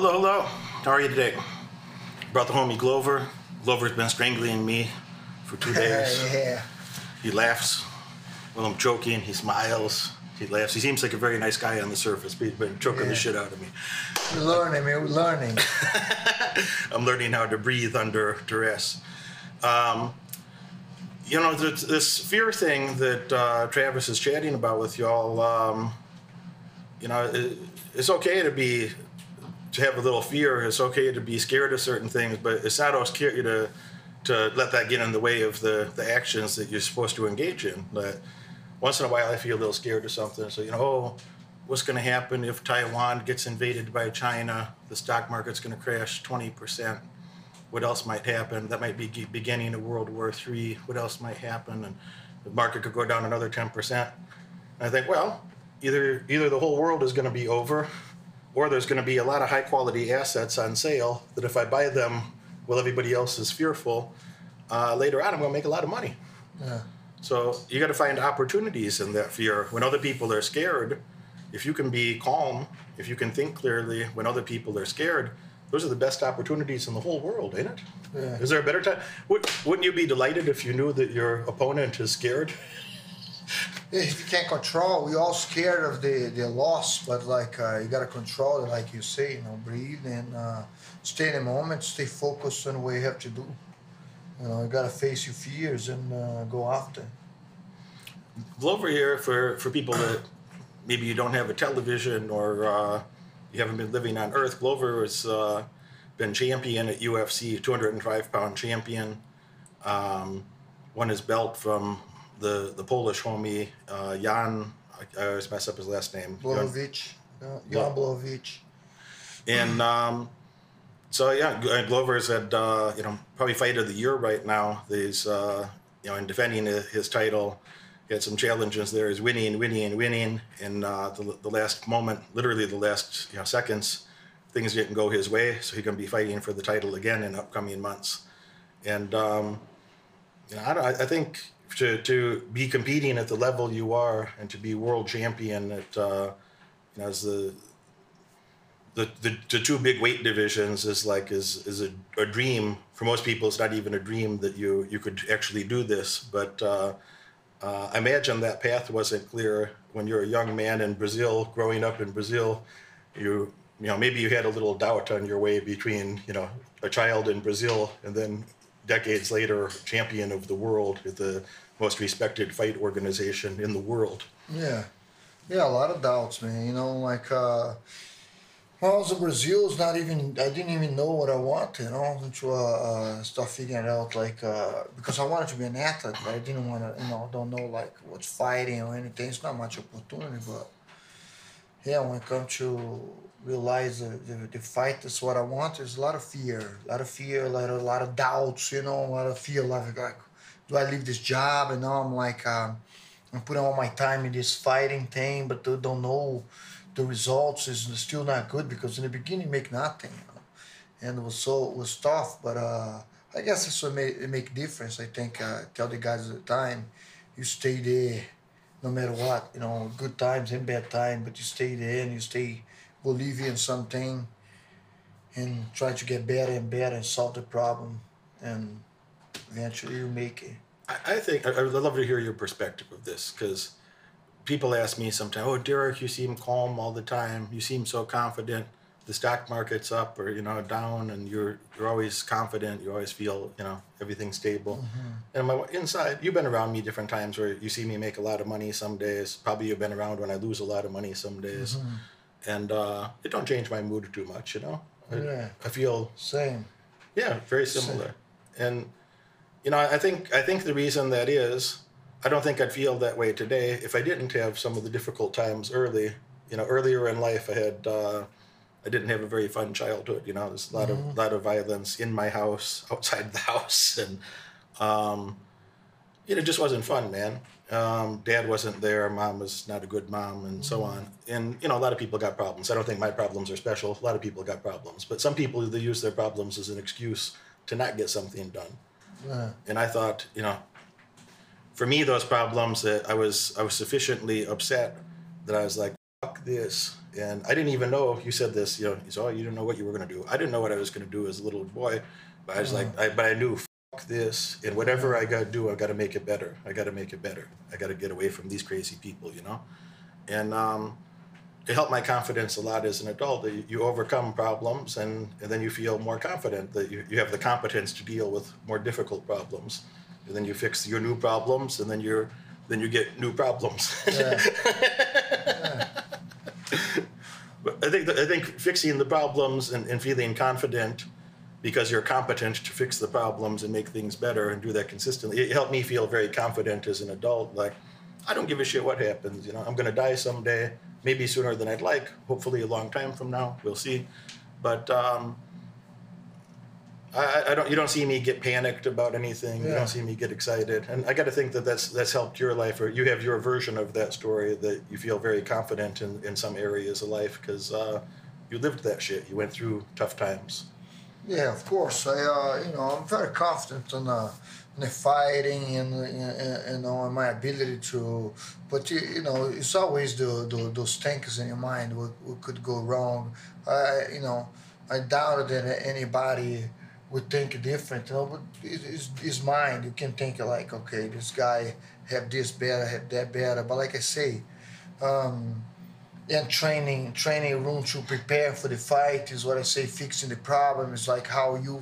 Hello, hello. How are you today? Brought the homie Glover. Glover's been strangling me for two days. yeah. Yeah. He laughs while I'm choking. He smiles. He laughs. He seems like a very nice guy on the surface, but he's been choking Yeah. the shit out of me. We're learning, man. We're learning. I'm learning how to breathe under duress. Um, you know, th- this fear thing that uh, Travis is chatting about with y'all, um, you know, it, it's okay to be, to have a little fear. It's okay to be scared of certain things, but it's not okay to, to let that get in the way of the, the actions that you're supposed to engage in. But once in a while, I feel a little scared of something. So, you know, oh, what's going to happen if Taiwan gets invaded by China? The stock market's going to crash 20%. What else might happen? That might be beginning of World War III. What else might happen? And the market could go down another 10%. I think, well, either either the whole world is going to be over, or there's going to be a lot of high quality assets on sale that if I buy them while everybody else is fearful, uh, later on I'm going to make a lot of money. Yeah. So you got to find opportunities in that fear. When other people are scared, if you can be calm, if you can think clearly when other people are scared, those are the best opportunities in the whole world, ain't it? Yeah. Is there a better time? Would, wouldn't you be delighted if you knew that your opponent is scared? If you can't control, we all scared of the, the loss, but like uh, you gotta control it, like you say, you know, breathe and uh, stay in the moment, stay focused on what you have to do. You know, you gotta face your fears and uh, go after. Glover here for, for people that maybe you don't have a television or uh, you haven't been living on Earth. Glover has uh, been champion at UFC, 205 pound champion. Um, won his belt from the, the Polish homie uh, Jan. I, I always mess up his last name. Jan- uh, Jan Blachowicz. and um, so yeah, uh, Glover's had uh, you know probably fight of the year right now. He's uh, you know in defending his title, he had some challenges there. He's winning, winning, winning, and uh, the, the last moment, literally the last you know seconds, things didn't go his way. So he's going to be fighting for the title again in upcoming months. And um, you know, I, don't, I I think to to be competing at the level you are and to be world champion at uh, as the the, the, the two big weight divisions is like is is a, a dream for most people. It's not even a dream that you you could actually do this but uh, uh, I imagine that path wasn't clear when you're a young man in Brazil growing up in Brazil. You you know maybe you had a little doubt on your way between you know a child in Brazil and then decades later champion of the world the most respected fight organization in the world Yeah, yeah, a lot of doubts, man. You know, like uh, when I was in Brazil, it's not even I didn't even know what I wanted. You know, until uh, uh, start figuring out, like uh, because I wanted to be an athlete, but I didn't want to, you know, don't know like what's fighting or anything. It's not much opportunity, but yeah, when it comes to realize the, the, the fight is what I want, there's a lot of fear, a lot of fear, a lot of, a lot of doubts, you know, a lot of fear, like, do I leave this job? And now I'm like, um, I'm putting all my time in this fighting thing, but don't know the results is still not good because in the beginning make nothing, you know? and it was so it was tough. But uh, I guess that's what made it make difference. I think uh, tell the guys at the time, you stay there, no matter what, you know, good times and bad time, but you stay there and you stay believe in something, and try to get better and better and solve the problem, and eventually you make it. I, I think I, I would love to hear your perspective of this because people ask me sometimes, "Oh, Derek, you seem calm all the time. You seem so confident. The stock market's up or you know down, and you're you're always confident. You always feel you know everything's stable." Mm-hmm. And my inside, you've been around me different times where you see me make a lot of money some days. Probably you've been around when I lose a lot of money some days, mm-hmm. And uh, it don't change my mood too much. You know, I, Yeah. I feel Same. yeah, very similar. And you know, I think I think the reason that is, I don't think I'd feel that way today if I didn't have some of the difficult times early. You know, earlier in life, I had uh, I didn't have a very fun childhood. You know, there's a lot of lot of violence in my house, outside the house, and um, it just wasn't fun, man. Um, dad wasn't there. Mom was not a good mom, and so on. And you know, a lot of people got problems. I don't think my problems are special. A lot of people got problems, but some people they use their problems as an excuse to not get something done. Yeah. And I thought, you know, for me, those problems that I was I was sufficiently upset that I was like, fuck this. And I didn't even know you said this. You know, you said, oh, you didn't know what you were gonna do. I didn't know what I was gonna do as a little boy, but I was like, I, but I knew this, and whatever I gotta do, I gotta make it better. I gotta make it better. I gotta get away from these crazy people, you know. And um, it helped my confidence a lot as an adult. That you, overcome problems, and, and then you feel more confident that you, you have the competence to deal with more difficult problems. And then you fix your new problems, and then you're then you get new problems. Yeah. But I think I think fixing the problems and, and feeling confident because you're competent to fix the problems and make things better and do that consistently. It helped me feel very confident as an adult. Like I don't give a shit what happens. You know, I'm gonna die someday, maybe sooner than I'd like. Hopefully, a long time from now. We'll see. But um, I, I don't. You don't see me get panicked about anything. You don't see me get excited. And I got to think that that's that's helped your life, or you have your version of that story that you feel very confident in in some areas of life because uh, you lived that shit. You went through tough times. Yeah, of course. I, uh, you know, I'm very confident in, uh, in the fighting and, you know, my ability to. But you, know, it's always the, the those things in your mind what, what could go wrong. I, you know, I doubted that anybody would think different. You know, but it's, it's mind. You can think like, okay, this guy have this better, have that better. But like I say, um, and training training room to prepare for the fight is what I say. Fixing the problem is like how you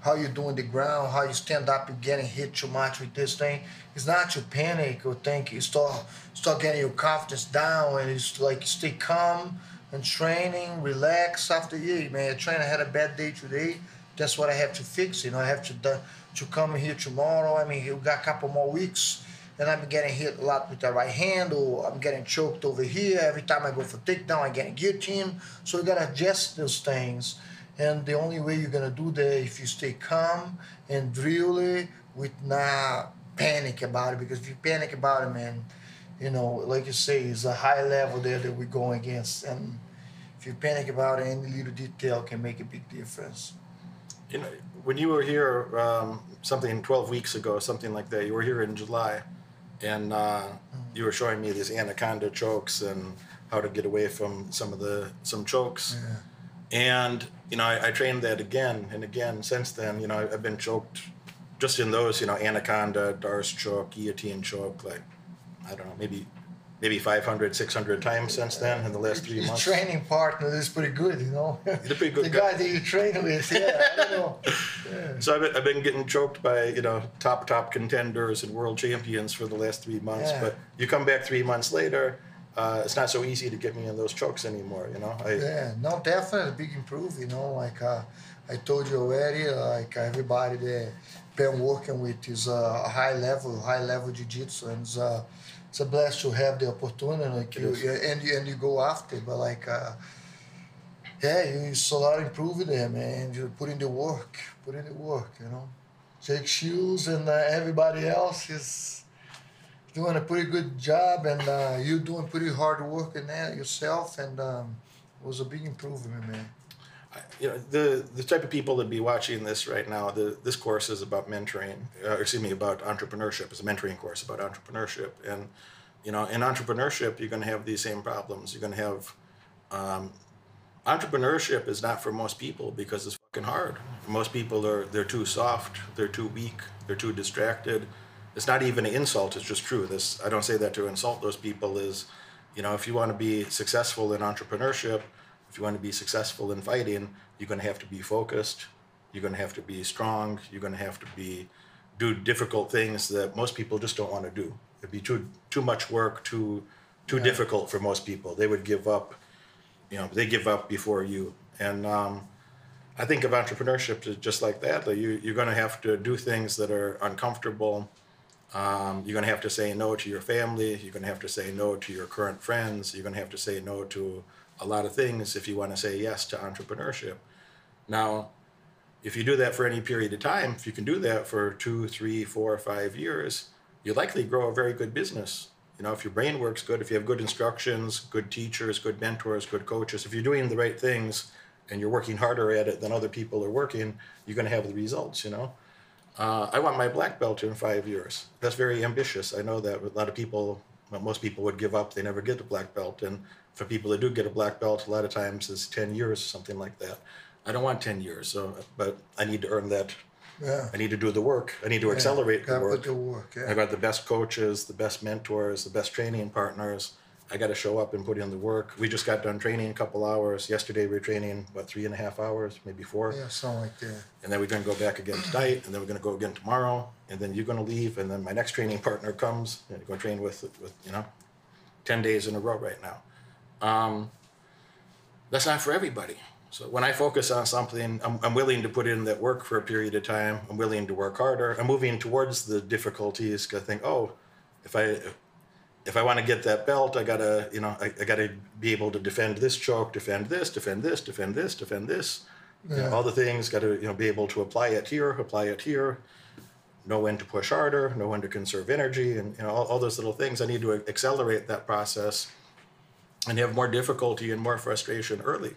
how you do on the ground, how you stand up and getting hit too much with this thing. It's not to panic or think. You start start getting your confidence down and it's like stay calm and training, relax after yeah, man. Trainer had a bad day today. That's what I have to fix. You know, I have to to come here tomorrow. I mean, you got a couple more weeks and I'm getting hit a lot with the right hand, or I'm getting choked over here. Every time I go for takedown, I get guillotine. So you gotta adjust those things. And the only way you're gonna do that if you stay calm and drill it with not panic about it. Because if you panic about it, man, you know, like you say, it's a high level there that we're going against. And if you panic about it, any little detail can make a big difference. You know, when you were here, um, something twelve weeks ago, something like that. You were here in July, and uh, you were showing me these anaconda chokes and how to get away from some of the some chokes. Yeah. And you know, I, I trained that again and again since then. You know, I, I've been choked just in those. You know, anaconda, Darce choke, guillotine choke. Like I don't know, maybe maybe 500, 600 times since then in the last three Your months. training partner is pretty good, you know. He's a pretty good the guy. guy that you train with, yeah, I don't know. Yeah. So I've been, I've been getting choked by you know top top contenders and world champions for the last three months. Yeah. But you come back three months later, uh, it's not so easy to get me in those chokes anymore. You know, I, Yeah, no, definitely a big improve. You know, like uh, I told you already, like everybody that been working with is uh, a high level, high level jiu-jitsu, and it's, a blast to have the opportunity, like you, and you and you go after. But like, uh, yeah, you a lot improving there, man. You put in the work, put in the work. You know, Jake Shields and uh, everybody else is doing a pretty good job, and uh, you doing pretty hard work in there yourself, and um, it was a big improvement, man. You know the the type of people that be watching this right now. The this course is about mentoring. Uh, excuse me, about entrepreneurship. It's a mentoring course about entrepreneurship, and you know, in entrepreneurship, you're going to have these same problems. You're going to have um, entrepreneurship is not for most people because it's fucking hard. Most people are they're too soft, they're too weak, they're too distracted. It's not even an insult, it's just true. This I don't say that to insult those people is, you know, if you want to be successful in entrepreneurship, if you want to be successful in fighting, you're going to have to be focused, you're going to have to be strong, you're going to have to be do difficult things that most people just don't want to do. It'd be too too much work, too too Yeah. difficult for most people. They would give up you know they give up before you and um, i think of entrepreneurship as just like that that you, you're going to have to do things that are uncomfortable um, you're going to have to say no to your family you're going to have to say no to your current friends you're going to have to say no to a lot of things if you want to say yes to entrepreneurship. Now if you do that for any period of time if you can do that for two three four five years you likely grow a very good business. You know if your brain works good if you have good instructions good teachers good mentors good coaches if you're doing the right things and you're working harder at it than other people are working you're going to have the results you know? Uh, i want my black belt in five years. That's very ambitious. I know that a lot of people most people would give up. They never get the black belt. And for people that do get a black belt, a lot of times is 10 years, or something like that. I don't want 10 years, so but I need to earn that. Yeah. I need to do the work. I need to accelerate the work. the work. I Yeah. got the best coaches, the best mentors, the best training partners. I got to show up and put in the work. We just got done training a couple hours. Yesterday we were training, what, three and a half hours, maybe four. Yeah, something like that. And then we're going to go back again tonight, and then we're going to go again tomorrow, and then you're going to leave, and then my next training partner comes, and go train with, with you know, 10 days in a row right now. Um, that's not for everybody. So when I focus on something, I'm, I'm willing to put in that work for a period of time. I'm willing to work harder. I'm moving towards the difficulties. I think, oh, if I if I want to get that belt, I gotta, you know, I, I gotta be able to defend this choke, defend this, defend this, defend this, defend this. You know, all the things got to, you know, be able to apply it here, apply it here, know when to push harder, know when to conserve energy, and you know, all, all those little things. I need to accelerate that process and have more difficulty and more frustration early.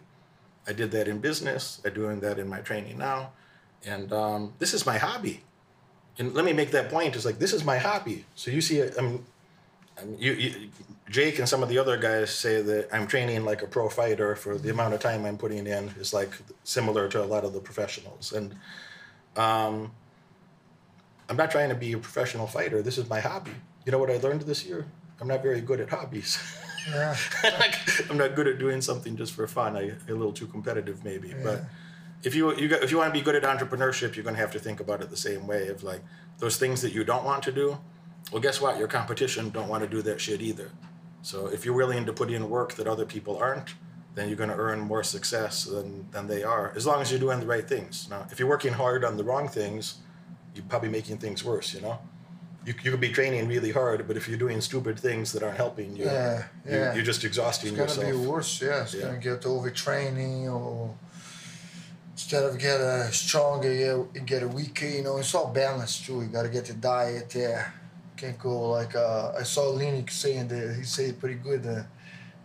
I did that in business. I'm doing that in my training now, and um, this is my hobby. And let me make that point. It's like this is my hobby. So you see, I mean, I you, you, Jake and some of the other guys say that I'm training like a pro fighter for the amount of time I'm putting in is like similar to a lot of the professionals. And um, I'm not trying to be a professional fighter. This is my hobby. You know what I learned this year? I'm not very good at hobbies. Yeah. I'm not good at doing something just for fun. I, a little too competitive, maybe. But if you you got, if you want to be good at entrepreneurship, you're going to have to think about it the same way. Of like those things that you don't want to do. Well, guess what? Your competition don't want to do that shit either. So if you're willing to put in work that other people aren't, then you're going to earn more success than than they are. As long as you're doing the right things. Now, if you're working hard on the wrong things, you're probably making things worse. You know. You, you could be training really hard, but if you're doing stupid things that aren't helping you, Yeah, you yeah. you're just exhausting It's gonna yourself. be worse. Yeah, it's Yeah. gonna get overtraining or instead of get a stronger, you you get a weaker. You know, it's all balanced too. You gotta get the diet. Yeah, can't go like uh, I saw Linux saying that he said pretty good. Uh,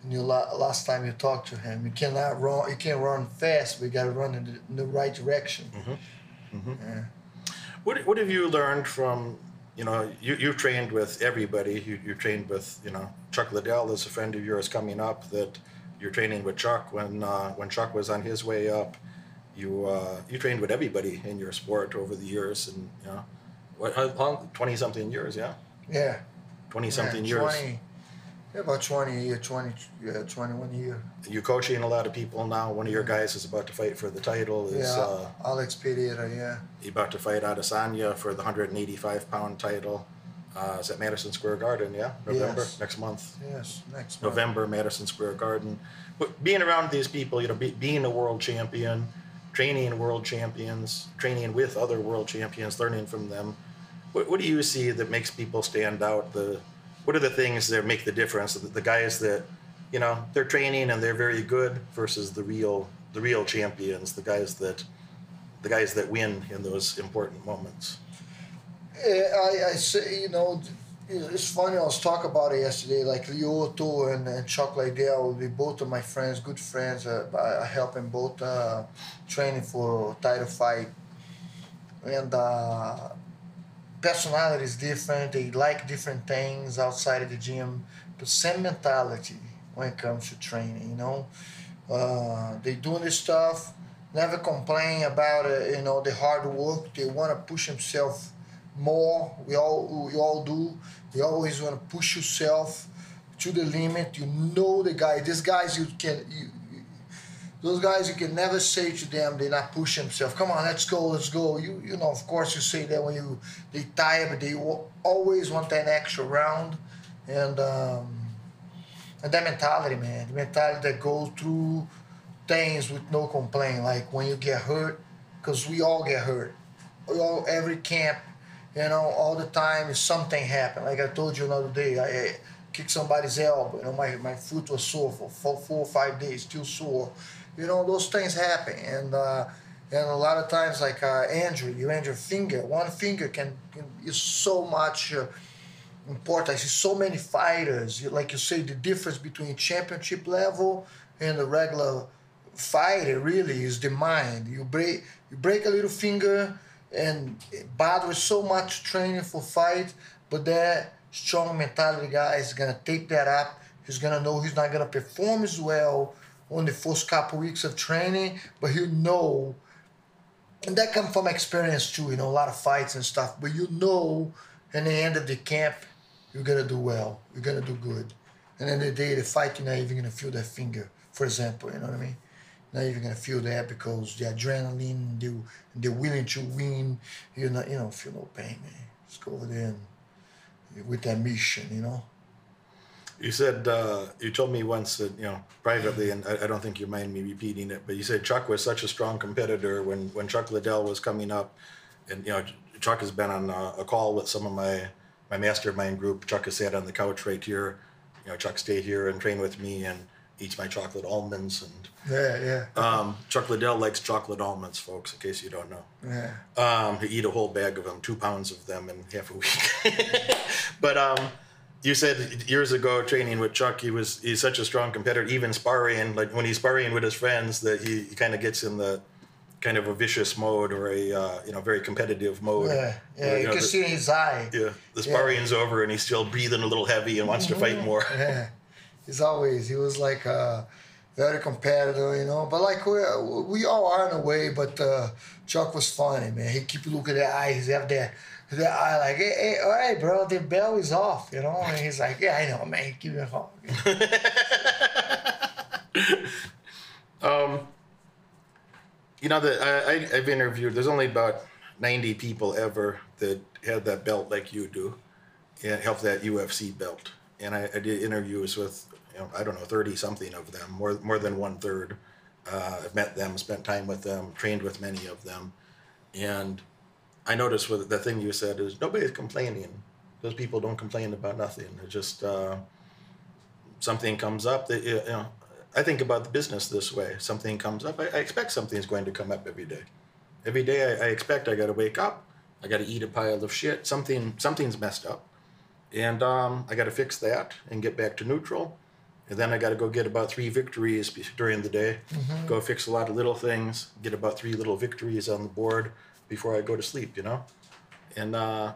in your last time you talked to him, you cannot run. You can't run fast. But you gotta run in the, in the right direction. Mm-hmm. Yeah. What, what have you learned from, you know, you, you trained with everybody. You, you trained with, you know, Chuck Liddell is a friend of yours coming up that you're training with Chuck when, uh, when Chuck was on his way up. You, uh, you trained with everybody in your sport over the years and, you know, what, how long, 20 something years, yeah? Yeah. 20 something yeah, years. 20, yeah, about 20 year, 20, yeah, 21 year. You're coaching a lot of people now. One of your guys is about to fight for the title. Is, Yeah, uh, Alex Pereira, yeah. He about to fight Adesanya for the 185 pound title. Uh, is at Madison Square Garden, yeah? November, Yes. next month. Yes, next month. November, Madison Square Garden. But being around these people, you know, be, being a world champion, training world champions, training with other world champions, learning from them. What, what do you see that makes people stand out? The what are the things that make the difference? The, the guys that, you know, they're training and they're very good versus the real the real champions, the guys that the guys that win in those important moments. I, I say, you know, it's funny. I was talking about it yesterday. Like Lyoto and, and Chuck Liddell, be both of my friends, good friends. Uh, I help them both uh, training for title fight. And uh, personality is different. They like different things outside of the gym, but same mentality when it comes to training. You know, uh, they doing this stuff. Never complain about it. You know, the hard work. They want to push themselves more. We all we all do. You always want to push yourself to the limit. You know the guy. These guys you can you- those guys you can never say to them they're not push themselves. Come on, let's go, let's go. You you know of course you say that when you they tired, but they always want that extra round, and um, and that mentality, man, the mentality that goes through things with no complaint. Like when you get hurt, because we all get hurt. We all every camp, you know, all the time something happen. Like I told you another day, I, I kicked somebody's elbow. You know, my, my foot was sore for four, four or five days, still sore. You know, those things happen, and uh, and a lot of times, like uh, injury, you injure finger. One finger can, can is so much. Uh, important. I see so many fighters. Like you say, the difference between championship level and the regular fighter really is the mind. You break you break a little finger and with so much training for fight, but that strong mentality guy is gonna take that up. He's gonna know he's not gonna perform as well on the first couple weeks of training, but he'll know. And that comes from experience too, you know, a lot of fights and stuff. But you know, in the end of the camp, you're gonna do well. You're gonna do good. And then the day of the fight, you're not even gonna feel that finger, for example. You know what I mean? Not even gonna feel that because the adrenaline, the the willing to win. You're not, you don't feel no pain, man. Just go over there and with that mission, you know. You said uh, you told me once that you know privately, and I, I don't think you mind me repeating it, but you said Chuck was such a strong competitor when when Chuck Liddell was coming up, and you know Chuck has been on a, a call with some of my my mastermind group. Chuck has sat on the couch right here. You know, Chuck stay here and train with me and eats my chocolate almonds and Yeah, yeah, um, Chuck Liddell likes chocolate almonds, folks. In case you don't know. yeah. Um, he eat a whole bag of them, two pounds of them in half a week. but um, you said years ago training with Chuck, he was he's such a strong competitor. Even sparring, like when he's sparring with his friends, that he, he kind of gets in the kind of a vicious mode or a uh, you know very competitive mode. Yeah, yeah, you, know, can the- see in his eye. Yeah, the sparring's over and he's still breathing a little heavy and wants to fight more. Yeah, he's always he was like uh, very competitive, you know. But like we we all are in a way. But uh, Chuck was funny, man. He keep looking at the eyes. He have that that eye like, hey, hey, all right, bro, the bell is off, you know. And he's like, yeah, I know, man. Give me a. Um, you know that I, I've interviewed. There's only about ninety people ever that had that belt like you do, and have that UFC belt. And I, I did interviews with you know I don't know thirty something of them, more more than one third. Uh, I've met them, spent time with them, trained with many of them, and I noticed with the thing you said is nobody's complaining. Those people don't complain about nothing. They're just uh, something comes up that you know. I think about the business this way. Something comes up. I, I expect something's going to come up every day. Every day I, I expect I got to wake up. I got to eat a pile of shit. Something something's messed up, and um, I got to fix that and get back to neutral. And then I got to go get about three victories during the day. Go fix a lot of little things. Get about three little victories on the board before I go to sleep. You know, and uh,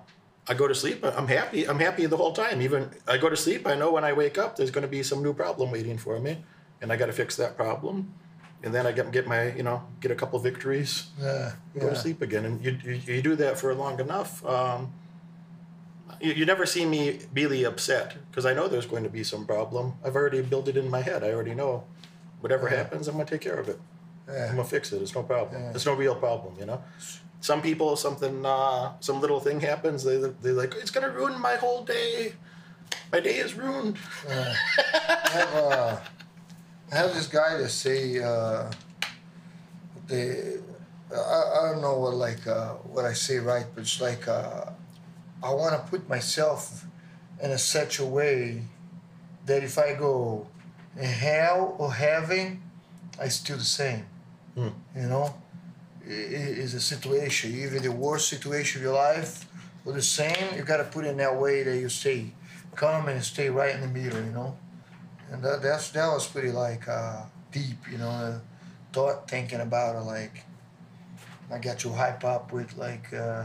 I go to sleep. I'm happy. I'm happy the whole time. Even I go to sleep, I know when I wake up, there's going to be some new problem waiting for me, and I got to fix that problem. And then I get get my you know get a couple victories, Yeah, go yeah. to sleep again. And you you, you do that for long enough. Um, you, you never see me really upset because I know there's going to be some problem. I've already built it in my head. I already know whatever Yeah. happens, I'm gonna take care of it. I'm gonna fix it. It's no problem. Yeah. It's no real problem, you know. Some people, something, uh, some little thing happens. They they're like it's gonna ruin my whole day. My day is ruined. yeah. I have uh, I have this guy that say uh, they I, I don't know what like uh, what I say right, but it's like uh, I want to put myself in a such a way that if I go in hell or heaven, I still the same. Hmm. You know, I- i- is a situation even the worst situation of your life or the same. You gotta put it in that way that you stay calm and stay right in the middle. You know, and that that's that was pretty like uh, deep. You know, uh, thought thinking about it like. I got you hype up with like uh,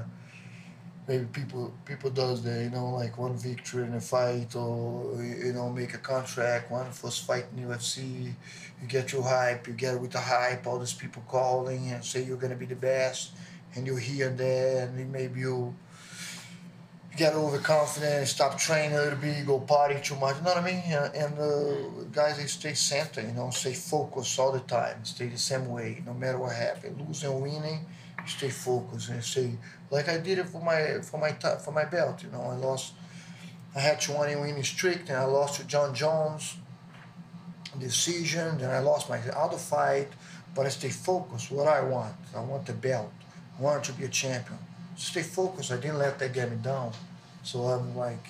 maybe people people does the you know like one victory in a fight or you know make a contract one first fight in UFC you get your hype you get with the hype all these people calling and say you're gonna be the best and you here and there and maybe you get overconfident stop training a little bit go party too much you know what I mean? And, uh, guys they stay center you know stay focused all the time stay the same way no matter what happens losing or winning stay focused and stay like I did it for my for my ti- for my belt. You know, I lost. I had 20 winning streak, then I lost to Jon Jones. Decision, then I lost my other fight, but I stay focused. What I want, I want the belt. I wanted to be a champion. Stay focused. I didn't let that get me down. So I'm like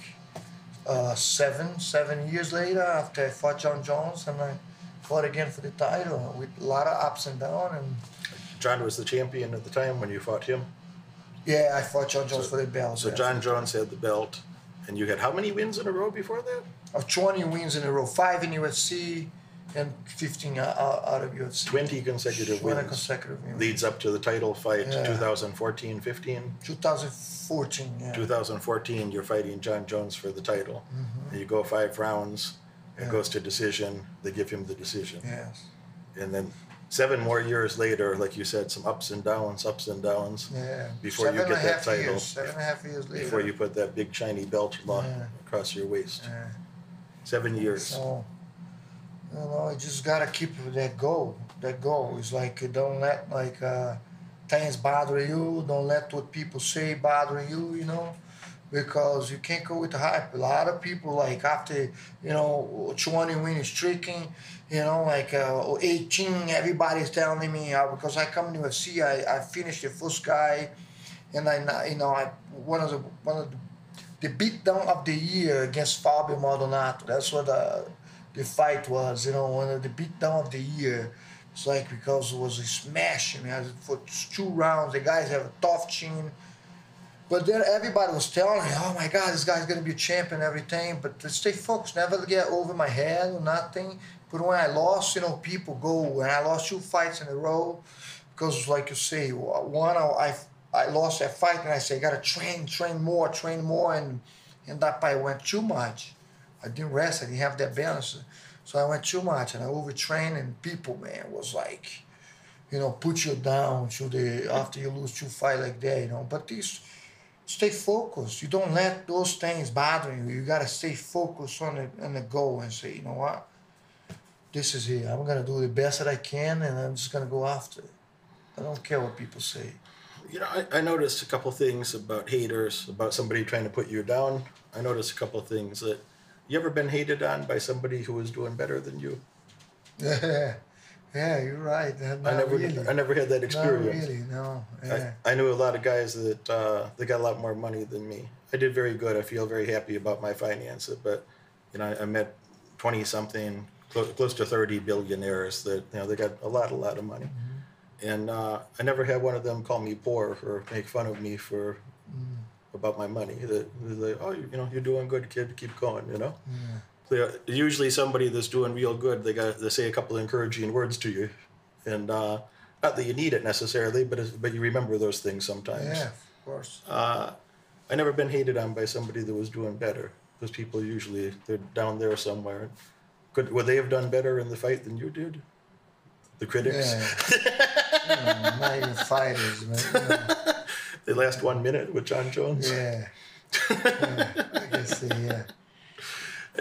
uh, seven seven years later after I fought Jon Jones and I fought again for the title with a lot of ups and downs and Jon was the champion at the time when you fought him. yeah, I fought Jon Jones So- for the belt. So yeah. Jon Jones had the belt, and you had how many wins in a row before that? of 20 wins in a row, five in UFC and 15 out, out out of UFC. Twenty consecutive 20 wins. consecutive wins. Leads up to the title fight, Yeah. 2014, 15. 2014, yeah. 2014, you're fighting Jon Jones for the title. Mm-hmm. You go five rounds, It Yeah. goes to decision. They give him the decision, Yes. and then seven more years later, like you said, some ups and downs, ups and downs. Yeah. Before you Seven and get a that half title. Years, seven and a half years later. Before you put that big shiny belt Yeah. across your waist, Yeah. seven years. So, you know, you just gotta keep that goal. That goal is like don't let like uh, things bother you. Don't let what people say bother you. You know, because you can't go with the hype. A lot of people like after you know twenty winning streaking, you know, like uh, eighteen, everybody's telling me uh, because I come to UFC, I, I finished the first guy, and I you know I one of the one of the the beatdown of the year against Fabio Maldonado. That's what the the fight was. You know, one of the beatdown of the year. It's like because it was a smash. I mean, for two rounds, the guys have a tough chin. But then everybody was telling me, "Oh my God, this guy's gonna be a champion, everything." But to stay focused, never get over my head or nothing. But when I lost, you know, people go. When I lost two fights in a row, because like you say, one I I lost that fight, and I say, I "Gotta train, train more, train more," and and that I went too much. I didn't rest. I didn't have that balance, so I went too much, and I overtrained. And people, man, was like, you know, put you down to the after you lose two fight like that, you know. But these stay focused. You don't let those things bother you. You gotta stay focused on the on the goal and say, you know what, this is it. I'm gonna do the best that I can, and I'm just gonna go after it. I don't care what people say. You know, I, I noticed a couple things about haters, about somebody trying to put you down. I noticed a couple things that you ever been hated on by somebody who was doing better than you? Yeah, yeah, you're right. I never, really. I never had that experience. Not really, no. Yeah. I, I knew a lot of guys that uh, they got a lot more money than me. I did very good. I feel very happy about my finances, but you know, I, I met twenty something, close, close to thirty billionaires that you know they got a lot, a lot of money, and uh, I never had one of them call me poor or make fun of me for about my money. That they're like, oh, you, you know, you're doing good, kid. Keep going. You know. They- Usually, somebody that's doing real good, they got they say a couple of encouraging words to you, and uh, not that you need it necessarily, but it's, but you remember those things sometimes. yeah, of course. Uh, I never been hated on by somebody that was doing better. Those people usually they're down there somewhere. Could would they have done better in the fight than you did? The critics. Yeah. not even fighters, man. Know. They last one minute with Jon Jones. Yeah. yeah. I guess, yeah.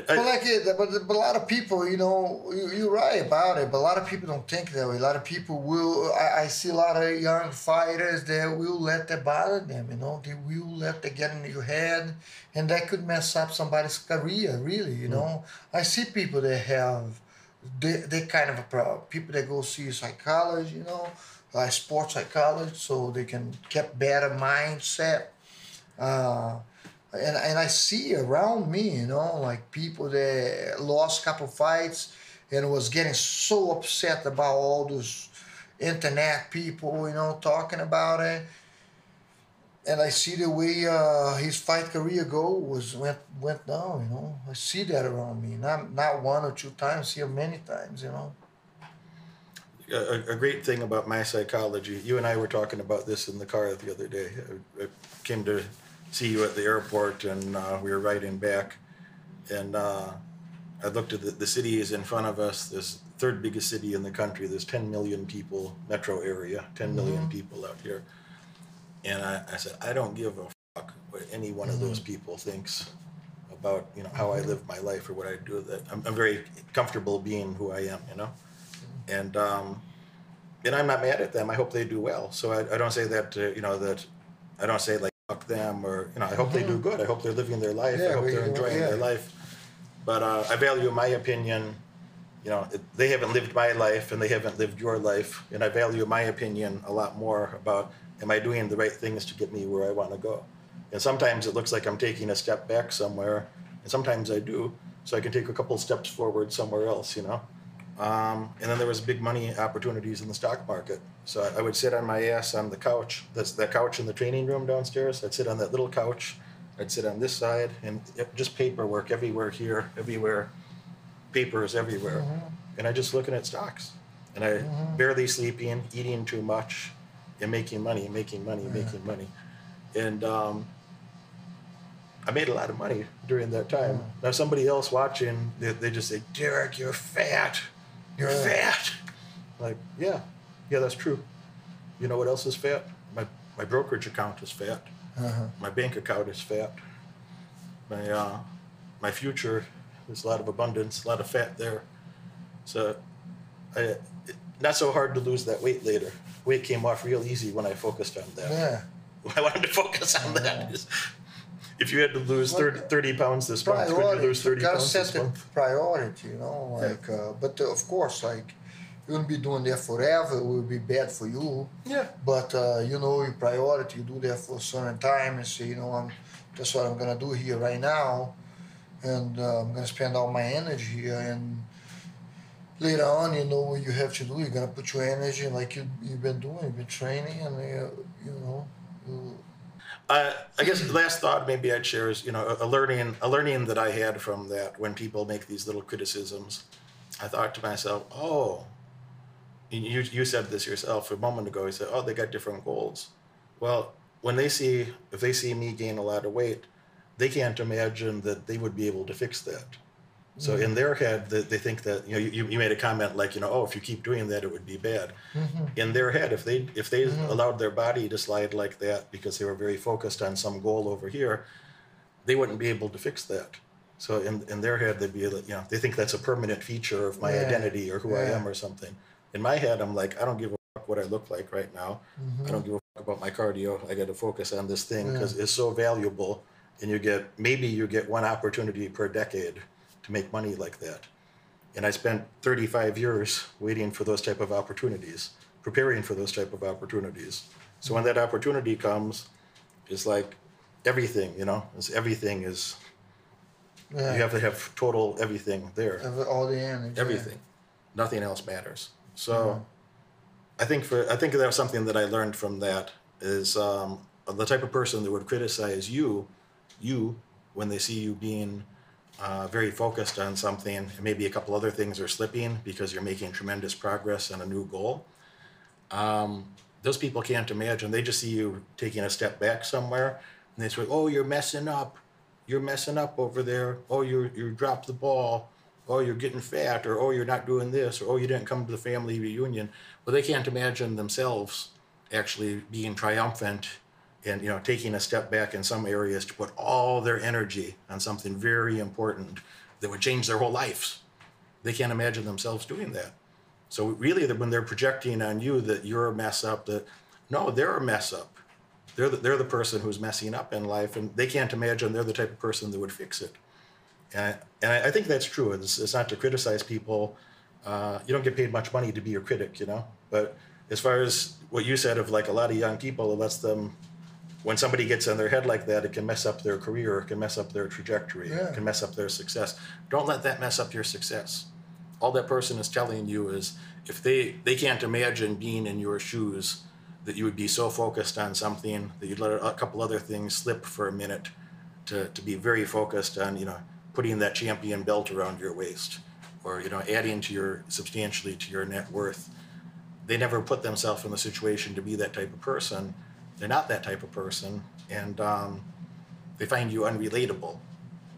But like it, but, but a lot of people, you know, you, you're right about it. But a lot of people don't think that way. A lot of people will. I, I see a lot of young fighters that will let that bother them. You know, they will let that get in your head, and that could mess up somebody's career. Really, you know. I see people that have, they, they kind of a problem. People that go see a psychologist, you know, like sports psychologist, so they can get better mindset. Uh, and and I see around me, you know, like people that lost couple fights and was getting so upset about all those internet people, you know, talking about it. And I see the way uh, his fight career go was went went down, you know. I see that around me, not not one or two times, it many times, you know. a, a great thing about my psychology. You and I were talking about this in the car the other day. I, I came to see you at the airport, and uh, we were riding back, and uh, I looked at the, the cities in front of us. This third biggest city in the country. There's 10 million people, metro area, 10 million people out here, and I, I said, I don't give a fuck what any one of those people thinks about you know how I live my life or what I do. That I'm, I'm very comfortable being who I am, you know and um, and I'm not mad at them. I hope they do well. So I, I don't say that uh, you know that I don't say like them or you know I hope they do good. I hope they're living their life. I hope we- they're enjoying yeah. their life. But uh, I value my opinion. You know, it- they haven't lived my life and they haven't lived your life, and I value my opinion a lot more about am I doing the right things to get me where I want to go. And sometimes it looks like I'm taking a step back somewhere, and sometimes I do, so I can take a couple steps forward somewhere else. You know. Um, and then there was big money opportunities in the stock market. So I, I would sit on my ass on the couch. That's that couch in the training room downstairs. I'd sit on that little couch. I'd sit on this side and it- just paperwork everywhere here, everywhere, papers everywhere, and I just looking at stocks. And I barely sleeping, eating too much, and making money, making money, making money. And um, I made a lot of money during that time. Now somebody else watching, they, they just say, Derek, you're fat. You're Yeah. fat. Like, yeah, yeah, that's true. You know what else is fat? My my brokerage account is fat. Uh-huh. My bank account is fat. My uh, my future, there's a lot of abundance, a lot of fat there. So, I, it, not so hard to lose that weight later. Weight came off real easy when I focused on that. Yeah. I wanted to focus on that. If you had to lose 30, 30 pounds this month, could you priority. lose 30 gotta pounds set this the month? priority, you know. Yeah. Like, uh, but uh, of course, like, you won't be doing that forever. It will be bad for you. Yeah. But uh, you know your priority. You do that for a certain time and say, you know, I'm that's what I'm gonna do here right now, and uh, I'm gonna spend all my energy here. And later on, you know what you have to do. You're gonna put your energy like you you've been doing. You've been training, and uh, you know, you, Uh, I guess the last thought maybe I'd share is you know a, a learning a learning that I had from that when people make these little criticisms. I thought to myself, oh, you you said this yourself a moment ago. You said, oh, they got different goals. Well, when they see if they see me gain a lot of weight, they can't imagine that they would be able to fix that. So in their head, they, they think that you know you, you made a comment like you know oh if you keep doing that it would be bad. Mm-hmm. In their head, if they if they mm-hmm. allowed their body to slide like that because they were very focused on some goal over here, they wouldn't be able to fix that. So in in their head, they'd be like, you know they think that's a permanent feature of my Yeah. identity or who I am or something. In my head, I'm like I don't give a fuck what I look like right now. Mm-hmm. I don't give a fuck about my cardio. I got to focus on this thing because it's so valuable, and you get maybe you get one opportunity per decade to make money like that. And I spent 35 years waiting for those type of opportunities, preparing for those type of opportunities. So when that opportunity comes, it's like everything, you know, it's everything is yeah, you have to have total everything there have all the energy. yeah. everything nothing else matters so i think for i think that was something that i learned from that is um, the type of person that would criticize you you when they see you being uh, very focused on something and maybe a couple other things are slipping because you're making tremendous progress on a new goal. Um, those people can't imagine they just see you taking a step back somewhere and they say oh you're messing up. You're messing up over there. Oh you you dropped the ball. Oh you're getting fat or oh you're not doing this or oh you didn't come to the family reunion. Well they can't imagine themselves actually being triumphant and you know taking a step back in some areas to put all their energy on something very important that would change their whole lives they can't imagine themselves doing that so really when they're projecting on you that you're a mess up that no they're a mess up they're the, they're the person who's messing up in life and they can't imagine they're the type of person that would fix it and I, and I think that's true. It's, it's not to criticize people. Uh, you don't get paid much money to be your critic, you know. But as far as what you said of like a lot of young people, it lets them, when somebody gets in their head like that, it can mess up their career, it can mess up their trajectory, Yeah. it can mess up their success. Don't let that mess up your success. All that person is telling you is if they they can't imagine being in your shoes, that you would be so focused on something that you'd let a couple other things slip for a minute to, to be very focused on you know putting that champion belt around your waist or you know adding to your substantially to your net worth they never put themselves in the situation to be that type of person they're not that type of person and um, they find you unrelatable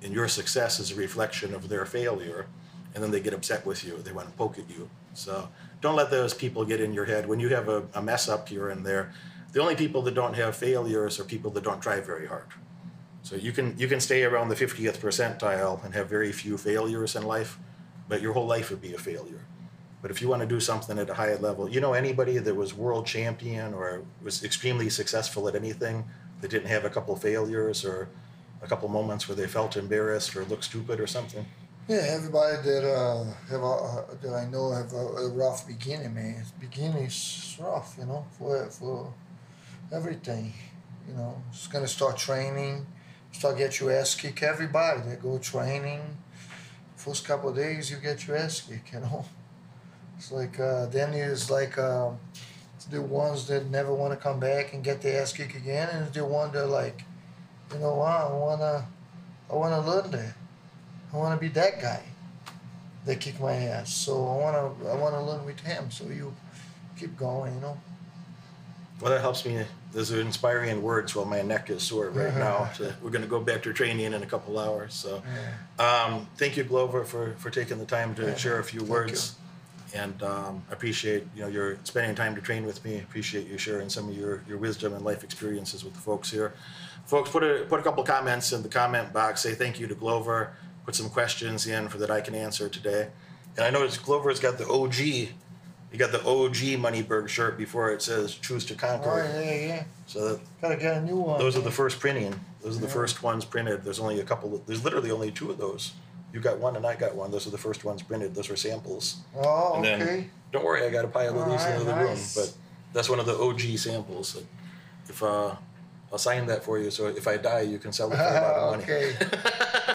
and your success is a reflection of their failure and then they get upset with you they want to poke at you. So don't let those people get in your head. When you have a, a mess up here and there the only people that don't have failures are people that don't try very hard. So you can you can stay around the 50th percentile and have very few failures in life, but your whole life would be a failure. But if you want to do something at a high level, you know anybody that was world champion or was extremely successful at anything that didn't have a couple failures or a couple moments where they felt embarrassed or looked stupid or something. Yeah, everybody that uh, have a, uh, that I know have a, a rough beginning, man. Beginning is rough, you know, for for everything. You know, it's gonna start training, start get your ass kick. Everybody that go training, first couple days you get your ass kick. You know, it's like uh, then it's like uh, the ones that never want to come back and get their ass kick again, and the one that like, you know, what I wanna, I wanna learn that. I want to be that guy that kicked my ass. So I want to I want to learn with him. So you keep going, you know. Well, that helps me. Those are inspiring words while my neck is sore right now. So we're going to go back to training in a couple hours. So, um, thank you, Glover, for, for taking the time to share a few thank words. And um, appreciate you know your spending time to train with me. Appreciate you sharing some of your, your wisdom and life experiences with the folks here. Folks, put a put a couple comments in the comment box. Say thank you to Glover. Put some questions in for that I can answer today. And I noticed Glover's got the OG. You got the OG Moneyberg shirt before it says "Choose to Oh Conquer." yeah, yeah, yeah. So that, Gotta get a new one. those are the first printing. Those are the Yeah. first ones printed. There's only a couple. There's literally only two of those. You got one and I got one. Those are the first ones printed. Those are samples. Oh, And then- okay. Don't worry, I got a pile of these in the other room. But that's one of the OG samples. If uh, I'll sign that for you, so if I die, you can sell it for a lot of money. okay.